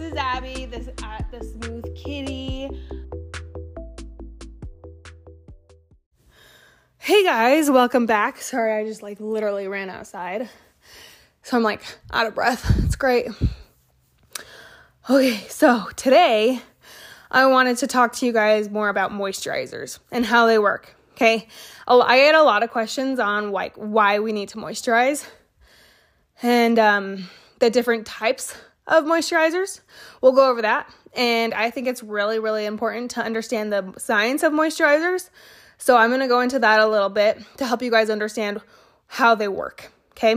is Abby, this at the Smooth Kitty. Hey guys, welcome back. Sorry, I just like literally ran outside. So I'm like out of breath. It's great. Okay, so today I wanted to talk to you guys more about moisturizers and how they work. Okay, I get a lot of questions on like why we need to moisturize and um, the different types of moisturizers. We'll go over that. And I think it's really, really important to understand the science of moisturizers. So I'm going to go into that a little bit to help you guys understand how they work. Okay.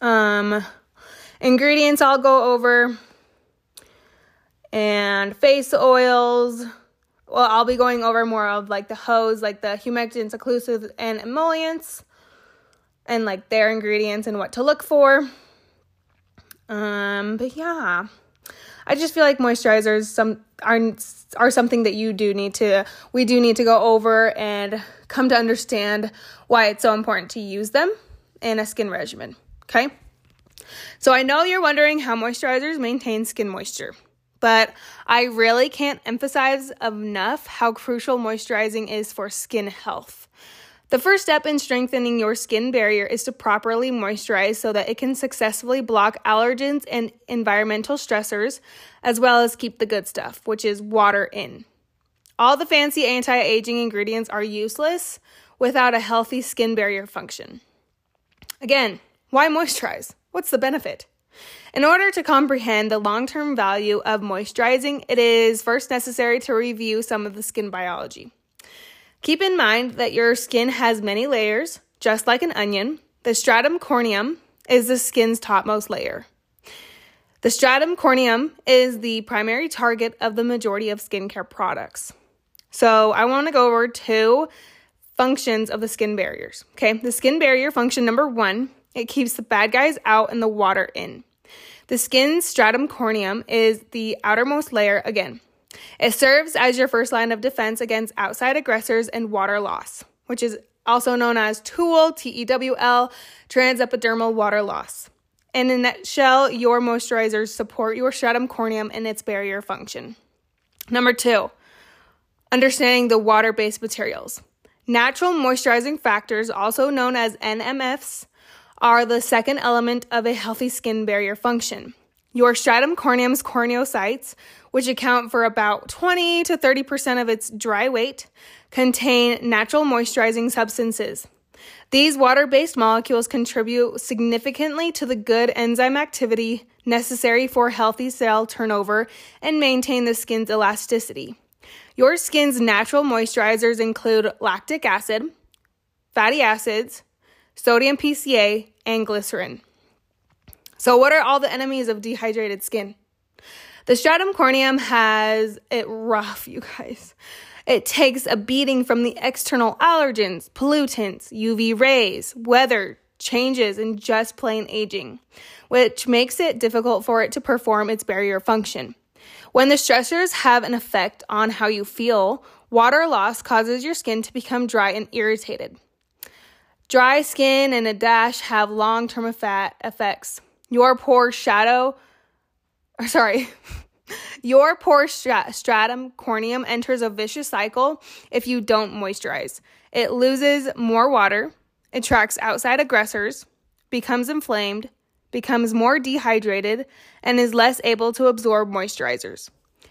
Um, ingredients I'll go over and face oils. Well, I'll be going over more of like the hose, like the humectants, occlusives, and emollients, and like their ingredients and what to look for. Um, but yeah, I just feel like moisturizers some are are something that you do need to we do need to go over and come to understand why it's so important to use them in a skin regimen. Okay. So I know you're wondering how moisturizers maintain skin moisture, but I really can't emphasize enough how crucial moisturizing is for skin health. The first step in strengthening your skin barrier is to properly moisturize so that it can successfully block allergens and environmental stressors, as well as keep the good stuff, which is water in. All the fancy anti aging ingredients are useless without a healthy skin barrier function. Again, why moisturize? What's the benefit? In order to comprehend the long term value of moisturizing, it is first necessary to review some of the skin biology. Keep in mind that your skin has many layers, just like an onion. The stratum corneum is the skin's topmost layer. The stratum corneum is the primary target of the majority of skincare products. So, I want to go over two functions of the skin barriers. Okay, the skin barrier function number one, it keeps the bad guys out and the water in. The skin's stratum corneum is the outermost layer again. It serves as your first line of defense against outside aggressors and water loss, which is also known as TEWL, T E W L, transepidermal water loss. In a nutshell, your moisturizers support your stratum corneum and its barrier function. Number two, understanding the water based materials. Natural moisturizing factors, also known as NMFs, are the second element of a healthy skin barrier function. Your stratum corneum's corneocytes, which account for about 20 to 30% of its dry weight, contain natural moisturizing substances. These water based molecules contribute significantly to the good enzyme activity necessary for healthy cell turnover and maintain the skin's elasticity. Your skin's natural moisturizers include lactic acid, fatty acids, sodium PCA, and glycerin. So, what are all the enemies of dehydrated skin? The stratum corneum has it rough, you guys. It takes a beating from the external allergens, pollutants, UV rays, weather, changes, and just plain aging, which makes it difficult for it to perform its barrier function. When the stressors have an effect on how you feel, water loss causes your skin to become dry and irritated. Dry skin and a dash have long term effects. Your pore shadow, sorry, your pore stratum corneum enters a vicious cycle if you don't moisturize. It loses more water, attracts outside aggressors, becomes inflamed, becomes more dehydrated, and is less able to absorb moisturizers.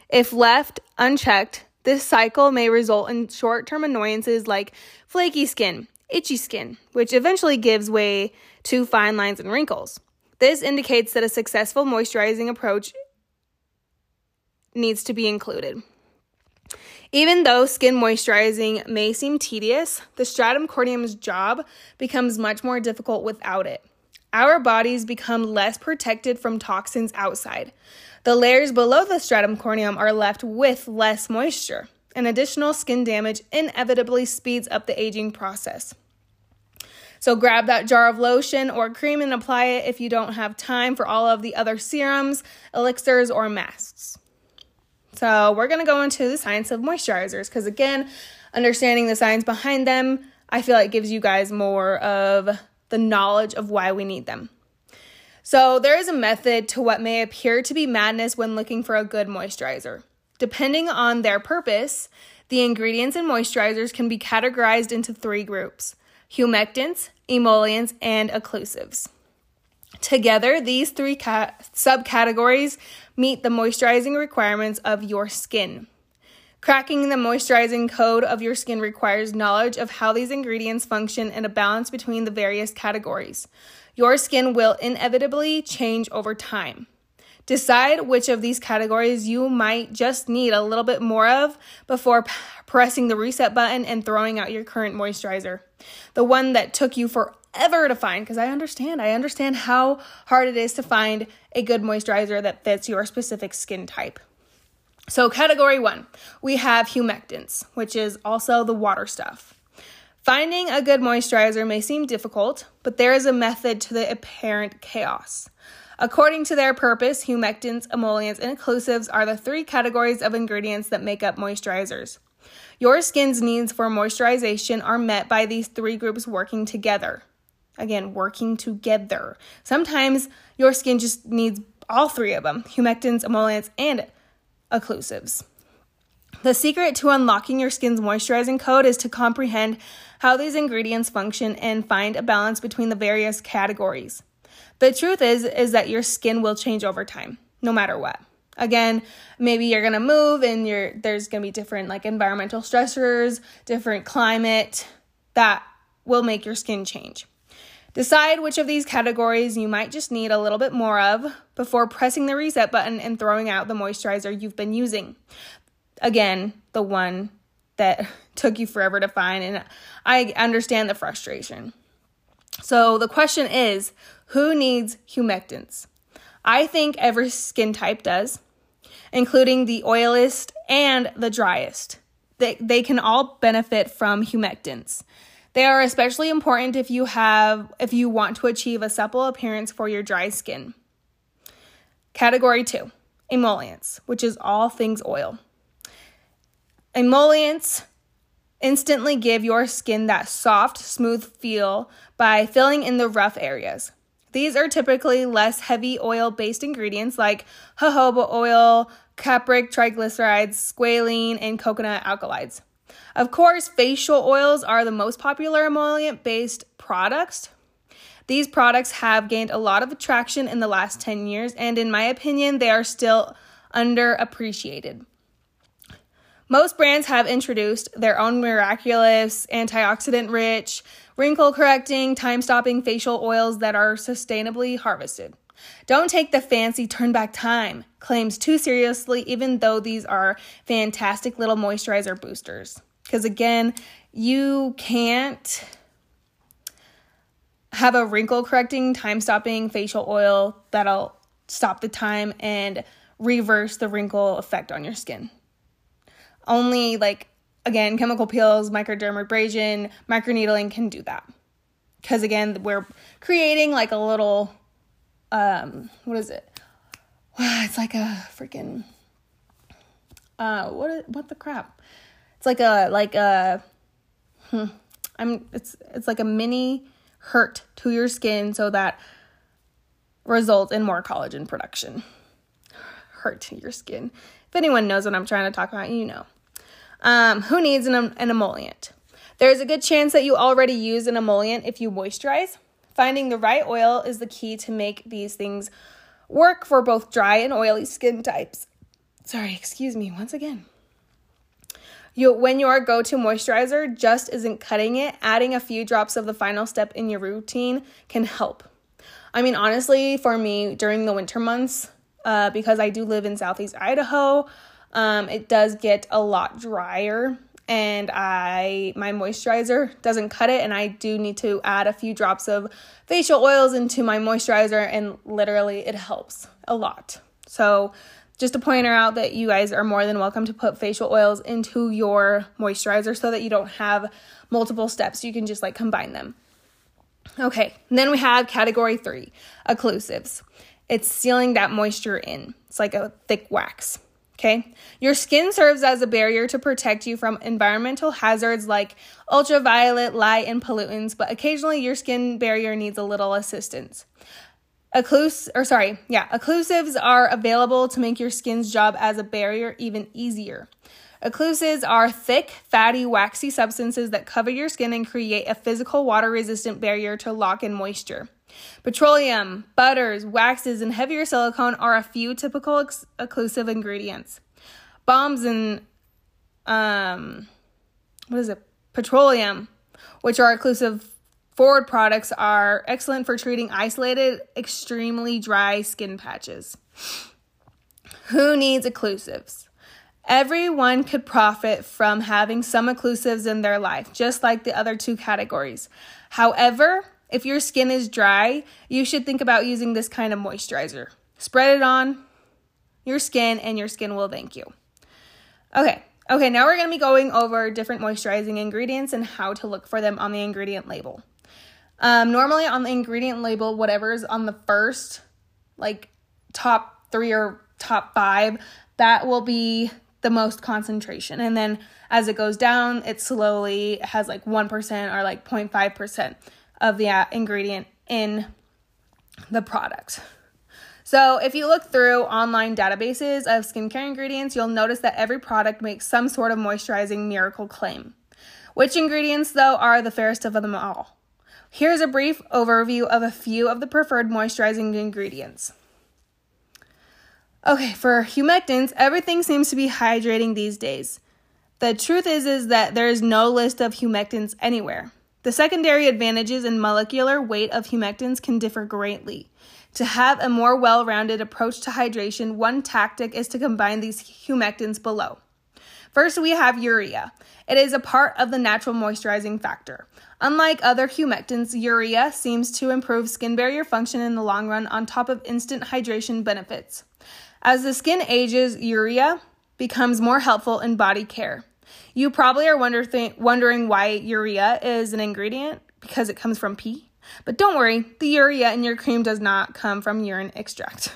If left unchecked, this cycle may result in short term annoyances like flaky skin, itchy skin, which eventually gives way to fine lines and wrinkles. This indicates that a successful moisturizing approach needs to be included. Even though skin moisturizing may seem tedious, the stratum corneum's job becomes much more difficult without it. Our bodies become less protected from toxins outside. The layers below the stratum corneum are left with less moisture, and additional skin damage inevitably speeds up the aging process. So grab that jar of lotion or cream and apply it if you don't have time for all of the other serums, elixirs, or masks. So we're to go into the science of moisturizers because again, understanding the science behind them, I feel like gives you guys more of the knowledge of why we need them. So, there is a method to what may appear to be madness when looking for a good moisturizer. Depending on their purpose, the ingredients in moisturizers can be categorized into three groups humectants, emollients, and occlusives. Together, these three ca- subcategories meet the moisturizing requirements of your skin. Cracking the moisturizing code of your skin requires knowledge of how these ingredients function and a balance between the various categories. Your skin will inevitably change over time. Decide which of these categories you might just need a little bit more of before p- pressing the reset button and throwing out your current moisturizer. The one that took you forever to find, because I understand, I understand how hard it is to find a good moisturizer that fits your specific skin type. So, category one, we have humectants, which is also the water stuff. Finding a good moisturizer may seem difficult, but there is a method to the apparent chaos. According to their purpose, humectants, emollients, and occlusives are the three categories of ingredients that make up moisturizers. Your skin's needs for moisturization are met by these three groups working together. Again, working together. Sometimes your skin just needs all three of them humectants, emollients, and occlusives. The secret to unlocking your skin's moisturizing code is to comprehend how these ingredients function and find a balance between the various categories. The truth is is that your skin will change over time, no matter what. Again, maybe you're to move and you're there's to be different like environmental stressors, different climate that will make your skin change. Decide which of these categories you might just need a little bit more of before pressing the reset button and throwing out the moisturizer you've been using. Again, the one that took you forever to find, and I understand the frustration. So the question is who needs humectants? I think every skin type does, including the oiliest and the driest. They, they can all benefit from humectants. They are especially important if you have if you want to achieve a supple appearance for your dry skin. Category 2, emollients, which is all things oil. Emollients instantly give your skin that soft, smooth feel by filling in the rough areas. These are typically less heavy oil based ingredients like jojoba oil, capric triglycerides, squalene, and coconut alkaloids. Of course, facial oils are the most popular emollient based products. These products have gained a lot of attraction in the last 10 years, and in my opinion, they are still underappreciated. Most brands have introduced their own miraculous, antioxidant rich, wrinkle correcting, time stopping facial oils that are sustainably harvested. Don't take the fancy turn back time claims too seriously, even though these are fantastic little moisturizer boosters. Because again, you can't have a wrinkle correcting, time stopping facial oil that'll stop the time and reverse the wrinkle effect on your skin. Only like again, chemical peels, microdermabrasion, microneedling can do that. Because again, we're creating like a little um what is it? It's like a freaking uh what what the crap? It's like a like a hmm, I'm it's it's like a mini hurt to your skin so that results in more collagen production. Hurt your skin. If anyone knows what I'm trying to talk about, you know. Um, who needs an, an emollient? There's a good chance that you already use an emollient if you moisturize. Finding the right oil is the key to make these things work for both dry and oily skin types. Sorry, excuse me once again. You, when your go to moisturizer just isn't cutting it, adding a few drops of the final step in your routine can help. I mean, honestly, for me, during the winter months, uh, because I do live in Southeast Idaho, um, it does get a lot drier and I my moisturizer doesn't cut it and I do need to add a few drops of facial oils into my moisturizer and literally it helps a lot. So just to point out that you guys are more than welcome to put facial oils into your moisturizer so that you don't have multiple steps. You can just like combine them. Okay, then we have category three occlusives. It's sealing that moisture in, it's like a thick wax. Okay, your skin serves as a barrier to protect you from environmental hazards like ultraviolet light and pollutants, but occasionally your skin barrier needs a little assistance. Occlus or sorry, yeah, occlusives are available to make your skin's job as a barrier even easier. Occlusives are thick, fatty, waxy substances that cover your skin and create a physical water resistant barrier to lock in moisture. Petroleum, butters, waxes, and heavier silicone are a few typical ex- occlusive ingredients. Bombs and um, what is it? Petroleum, which are occlusive forward products, are excellent for treating isolated, extremely dry skin patches. Who needs occlusives? Everyone could profit from having some occlusives in their life, just like the other two categories. However, if your skin is dry, you should think about using this kind of moisturizer. Spread it on your skin, and your skin will thank you. Okay, okay, now we're gonna be going over different moisturizing ingredients and how to look for them on the ingredient label. Um, normally, on the ingredient label, whatever is on the first, like top three or top five, that will be the most concentration. And then as it goes down, it slowly has like 1% or like 0.5% of the uh, ingredient in the product. So, if you look through online databases of skincare ingredients, you'll notice that every product makes some sort of moisturizing miracle claim. Which ingredients, though, are the fairest of them all? Here's a brief overview of a few of the preferred moisturizing ingredients. Okay, for humectants, everything seems to be hydrating these days. The truth is is that there is no list of humectants anywhere. The secondary advantages and molecular weight of humectants can differ greatly. To have a more well rounded approach to hydration, one tactic is to combine these humectants below. First, we have urea. It is a part of the natural moisturizing factor. Unlike other humectants, urea seems to improve skin barrier function in the long run on top of instant hydration benefits. As the skin ages, urea becomes more helpful in body care. You probably are wonder th- wondering why urea is an ingredient because it comes from pee. But don't worry, the urea in your cream does not come from urine extract.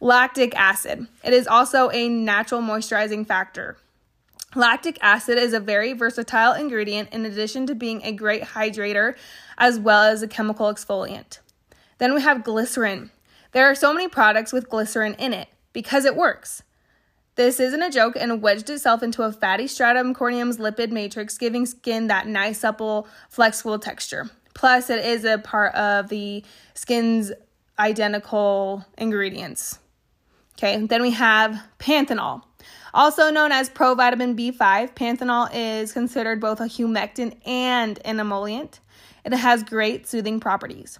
Lactic acid. It is also a natural moisturizing factor. Lactic acid is a very versatile ingredient in addition to being a great hydrator as well as a chemical exfoliant. Then we have glycerin. There are so many products with glycerin in it because it works. This isn't a joke and wedged itself into a fatty stratum corneum's lipid matrix, giving skin that nice, supple, flexible texture. Plus, it is a part of the skin's identical ingredients. Okay, then we have panthenol. Also known as provitamin B5, panthenol is considered both a humectant and an emollient. It has great soothing properties.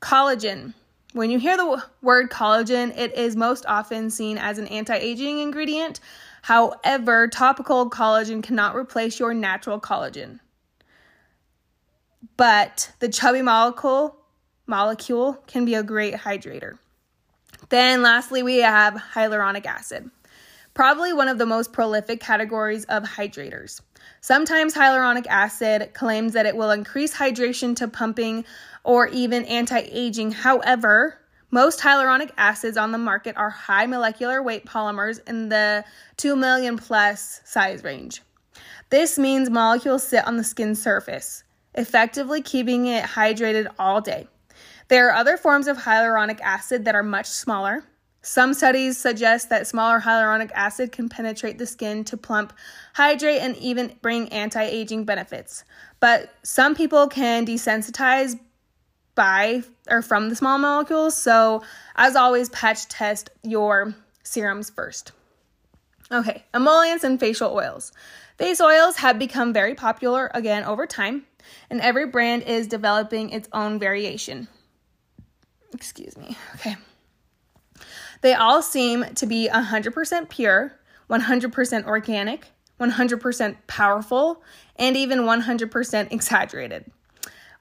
Collagen. When you hear the word collagen, it is most often seen as an anti aging ingredient. However, topical collagen cannot replace your natural collagen but the chubby molecule molecule can be a great hydrator. Then lastly, we have hyaluronic acid. Probably one of the most prolific categories of hydrators. Sometimes hyaluronic acid claims that it will increase hydration to pumping or even anti aging. However, most hyaluronic acids on the market are high molecular weight polymers in the 2 million plus size range. This means molecules sit on the skin surface effectively keeping it hydrated all day. There are other forms of hyaluronic acid that are much smaller. Some studies suggest that smaller hyaluronic acid can penetrate the skin to plump, hydrate, and even bring anti aging benefits. But some people can desensitize by or from the small molecules. So, as always, patch test your serums first. Okay, emollients and facial oils. Face oils have become very popular again over time and every brand is developing its own variation. Excuse me. Okay. They all seem to be 100% pure, 100% organic, 100% powerful, and even 100% exaggerated.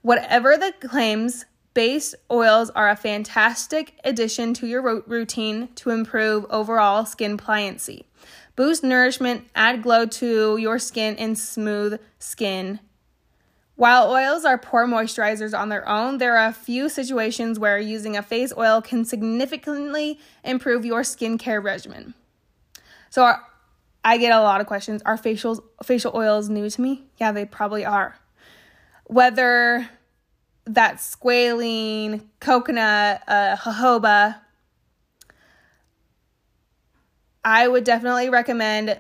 Whatever the claims, base oils are a fantastic addition to your routine to improve overall skin pliancy, boost nourishment, add glow to your skin, and smooth skin while oils are poor moisturizers on their own, there are a few situations where using a face oil can significantly improve your skincare regimen. So, are, I get a lot of questions. Are facials facial oils new to me? Yeah, they probably are. Whether that squalene, coconut, uh, jojoba, I would definitely recommend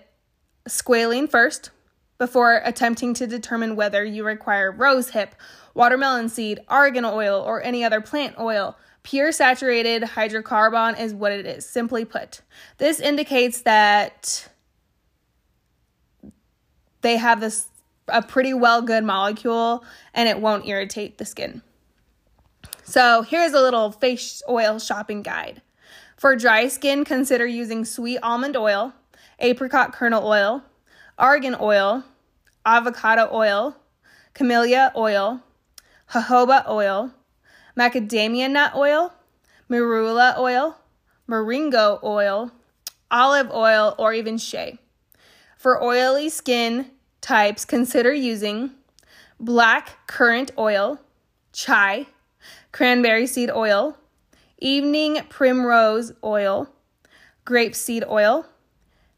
squalene first before attempting to determine whether you require rosehip, watermelon seed, argan oil, or any other plant oil. Pure saturated hydrocarbon is what it is, simply put. This indicates that they have this a pretty well good molecule and it won't irritate the skin. So, here's a little face oil shopping guide. For dry skin, consider using sweet almond oil, apricot kernel oil, argan oil, avocado oil, camellia oil, jojoba oil, macadamia nut oil, marula oil, moringa oil, olive oil, or even shea. For oily skin types, consider using black currant oil, chai, cranberry seed oil, evening primrose oil, grapeseed oil,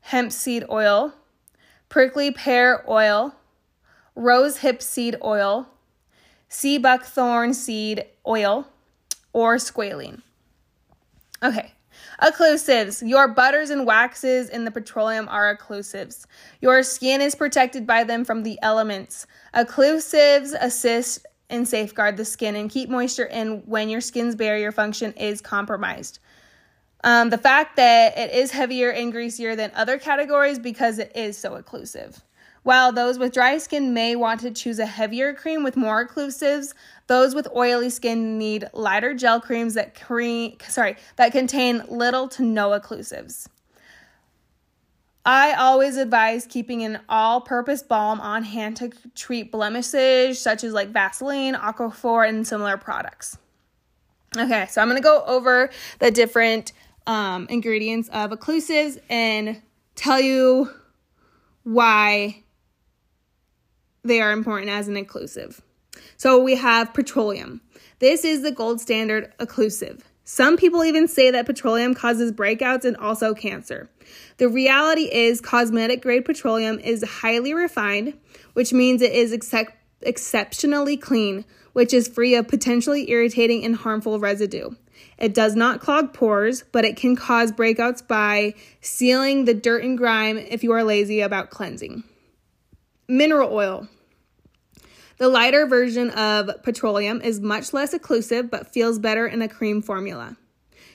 hemp seed oil, prickly pear oil, rose hip seed oil, sea buckthorn seed oil, or squalene. Okay, occlusives. Your butters and waxes in the petroleum are occlusives. Your skin is protected by them from the elements. Occlusives assist and safeguard the skin and keep moisture in when your skin's barrier function is compromised. Um, the fact that it is heavier and greasier than other categories because it is so occlusive. While those with dry skin may want to choose a heavier cream with more occlusives, those with oily skin need lighter gel creams that cream sorry, that contain little to no occlusives. I always advise keeping an all purpose balm on hand to treat blemishes such as like Vaseline, Aquaphor, and similar products. Okay, so I'm gonna go over the different um, ingredients of occlusives and tell you why they are important as an occlusive. So we have petroleum. This is the gold standard occlusive. Some people even say that petroleum causes breakouts and also cancer. The reality is, cosmetic grade petroleum is highly refined, which means it is excep- exceptionally clean, which is free of potentially irritating and harmful residue. It does not clog pores, but it can cause breakouts by sealing the dirt and grime if you are lazy about cleansing. Mineral oil. The lighter version of petroleum is much less occlusive but feels better in a cream formula.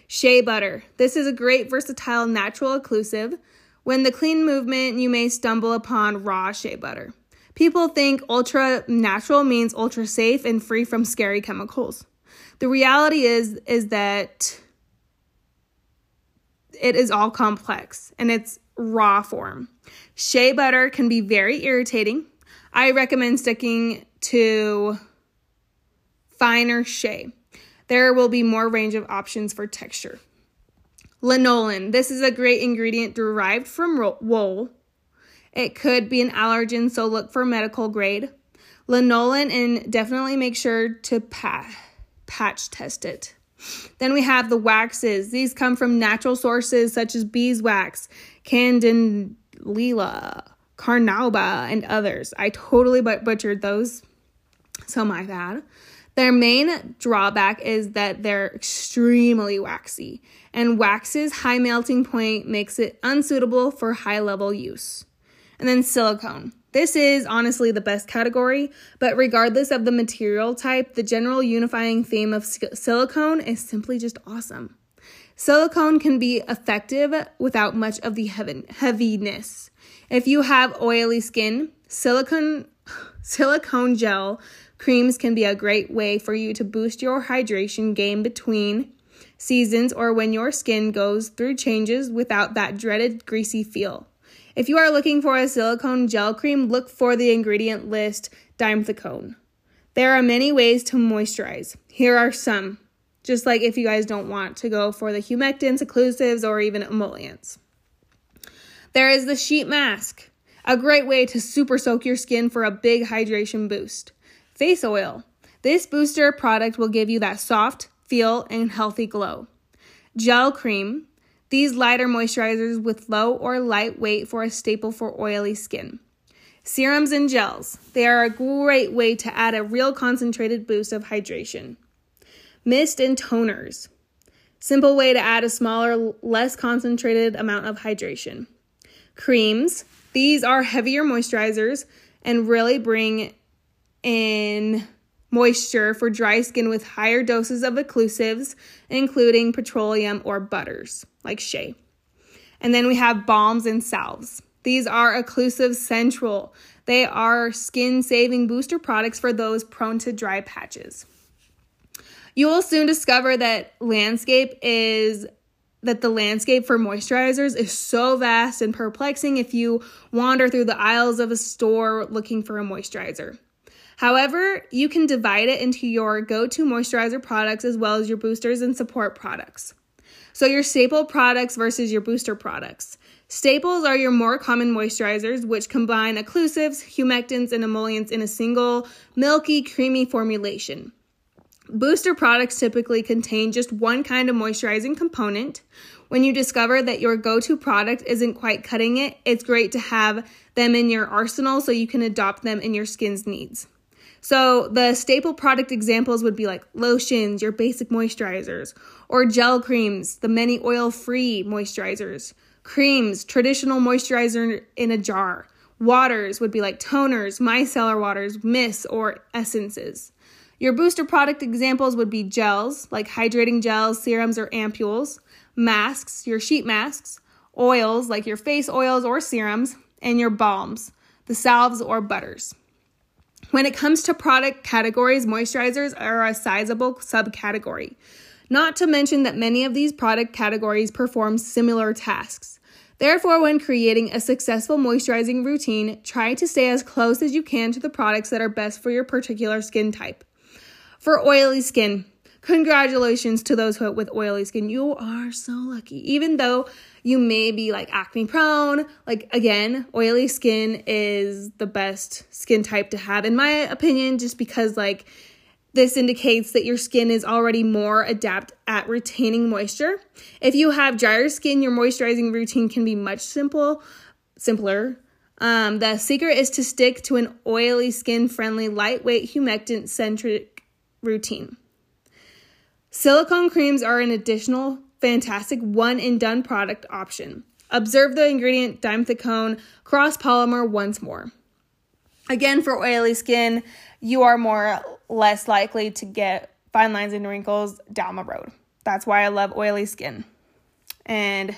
Shea butter. This is a great versatile natural occlusive. When the clean movement, you may stumble upon raw shea butter. People think ultra natural means ultra safe and free from scary chemicals. The reality is is that it is all complex and it's raw form. Shea butter can be very irritating. I recommend sticking to finer shea. There will be more range of options for texture. Lanolin. This is a great ingredient derived from wool. It could be an allergen, so look for medical grade. Lanolin and definitely make sure to pa- patch test it. Then we have the waxes. These come from natural sources such as beeswax, candida, carnauba, and others. I totally butchered those. So my bad. Their main drawback is that they're extremely waxy, and wax's high melting point makes it unsuitable for high level use. And then silicone. This is honestly the best category, but regardless of the material type, the general unifying theme of silicone is simply just awesome. Silicone can be effective without much of the heaviness. If you have oily skin, silicone silicone gel Creams can be a great way for you to boost your hydration game between seasons or when your skin goes through changes without that dreaded greasy feel. If you are looking for a silicone gel cream, look for the ingredient list dimethicone. There are many ways to moisturize. Here are some, just like if you guys don't want to go for the humectants, occlusives, or even emollients. There is the sheet mask, a great way to super soak your skin for a big hydration boost. Face oil. This booster product will give you that soft feel and healthy glow. Gel cream. These lighter moisturizers with low or light weight for a staple for oily skin. Serums and gels. They are a great way to add a real concentrated boost of hydration. Mist and toners. Simple way to add a smaller, less concentrated amount of hydration. Creams. These are heavier moisturizers and really bring in moisture for dry skin with higher doses of occlusives, including petroleum or butters, like shea. And then we have balms and salves. These are occlusive central. They are skin saving booster products for those prone to dry patches. You will soon discover that landscape is that the landscape for moisturizers is so vast and perplexing if you wander through the aisles of a store looking for a moisturizer. However, you can divide it into your go to moisturizer products as well as your boosters and support products. So, your staple products versus your booster products. Staples are your more common moisturizers, which combine occlusives, humectants, and emollients in a single milky, creamy formulation. Booster products typically contain just one kind of moisturizing component. When you discover that your go to product isn't quite cutting it, it's great to have them in your arsenal so you can adopt them in your skin's needs. So, the staple product examples would be like lotions, your basic moisturizers, or gel creams, the many oil free moisturizers, creams, traditional moisturizer in a jar. Waters would be like toners, micellar waters, mists, or essences. Your booster product examples would be gels, like hydrating gels, serums, or ampules, masks, your sheet masks, oils, like your face oils or serums, and your balms, the salves or butters. When it comes to product categories, moisturizers are a sizable subcategory. Not to mention that many of these product categories perform similar tasks. Therefore, when creating a successful moisturizing routine, try to stay as close as you can to the products that are best for your particular skin type. For oily skin, congratulations to those who with oily skin. You are so lucky. Even though you may be like acne prone, like again, oily skin is the best skin type to have in my opinion just because like this indicates that your skin is already more adept at retaining moisture. If you have drier skin, your moisturizing routine can be much simple, simpler. Um, the secret is to stick to an oily skin friendly, lightweight, humectant centric routine. Silicone creams are an additional fantastic one and done product option. Observe the ingredient dimethicone cross polymer once more. Again, for oily skin, you are more less likely to get fine lines and wrinkles down the road. That's why I love oily skin. And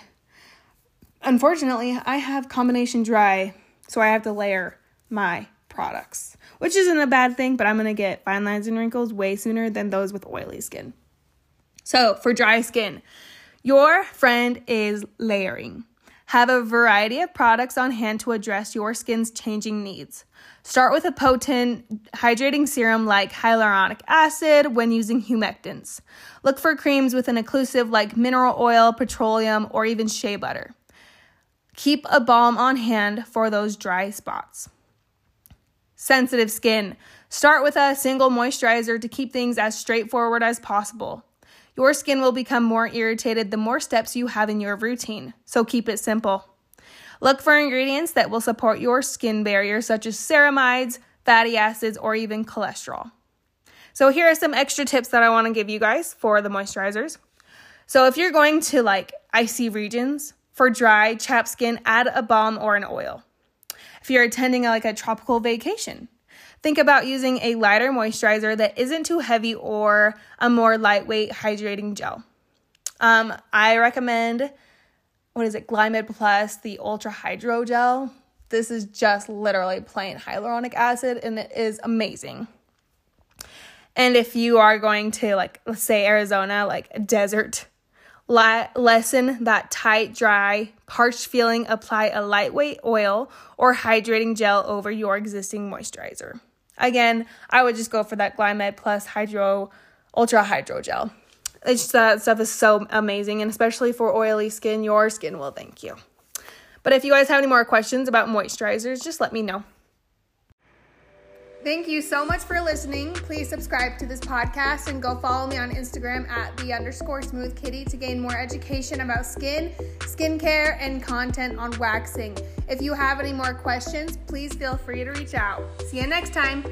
unfortunately, I have combination dry, so I have to layer my products, which isn't a bad thing, but I'm gonna get fine lines and wrinkles way sooner than those with oily skin. So, for dry skin, your friend is layering. Have a variety of products on hand to address your skin's changing needs. Start with a potent hydrating serum like hyaluronic acid when using humectants. Look for creams with an occlusive like mineral oil, petroleum, or even shea butter. Keep a balm on hand for those dry spots sensitive skin. Start with a single moisturizer to keep things as straightforward as possible. Your skin will become more irritated the more steps you have in your routine, so keep it simple. Look for ingredients that will support your skin barrier, such as ceramides, fatty acids, or even cholesterol. So, here are some extra tips that I want to give you guys for the moisturizers. So, if you're going to like icy regions, for dry, chapped skin, add a balm or an oil if you're attending like a tropical vacation. Think about using a lighter moisturizer that isn't too heavy or a more lightweight hydrating gel. Um, I recommend, what is it, Glymed Plus, the Ultra Hydro Gel. This is just literally plain hyaluronic acid and it is amazing. And if you are going to, like, let's say Arizona, like desert lessen that tight, dry, parched feeling. Apply a lightweight oil or hydrating gel over your existing moisturizer. Again, I would just go for that Glymed Plus Hydro Ultra Hydro Gel. It's just, that stuff is so amazing, and especially for oily skin, your skin will thank you. But if you guys have any more questions about moisturizers, just let me know. Thank you so much for listening. Please subscribe to this podcast and go follow me on Instagram at the underscore smooth kitty to gain more education about skin, skincare, and content on waxing. If you have any more questions, please feel free to reach out. See you next time.